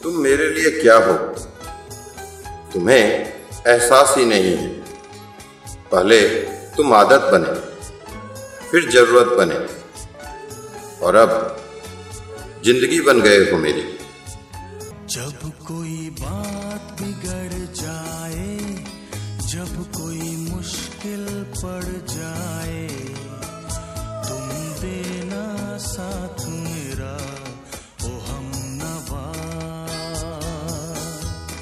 तुम मेरे लिए क्या हो? तुम्हें एहसास ही नहीं है। पहले तुम आदत बने, फिर ज़रूरत बने। और अब ज़िंदगी बन गए हो मेरी। जब कोई बात बिगड़ जाए, जब कोई मुश्किल पड़ जाए, तुम देना सा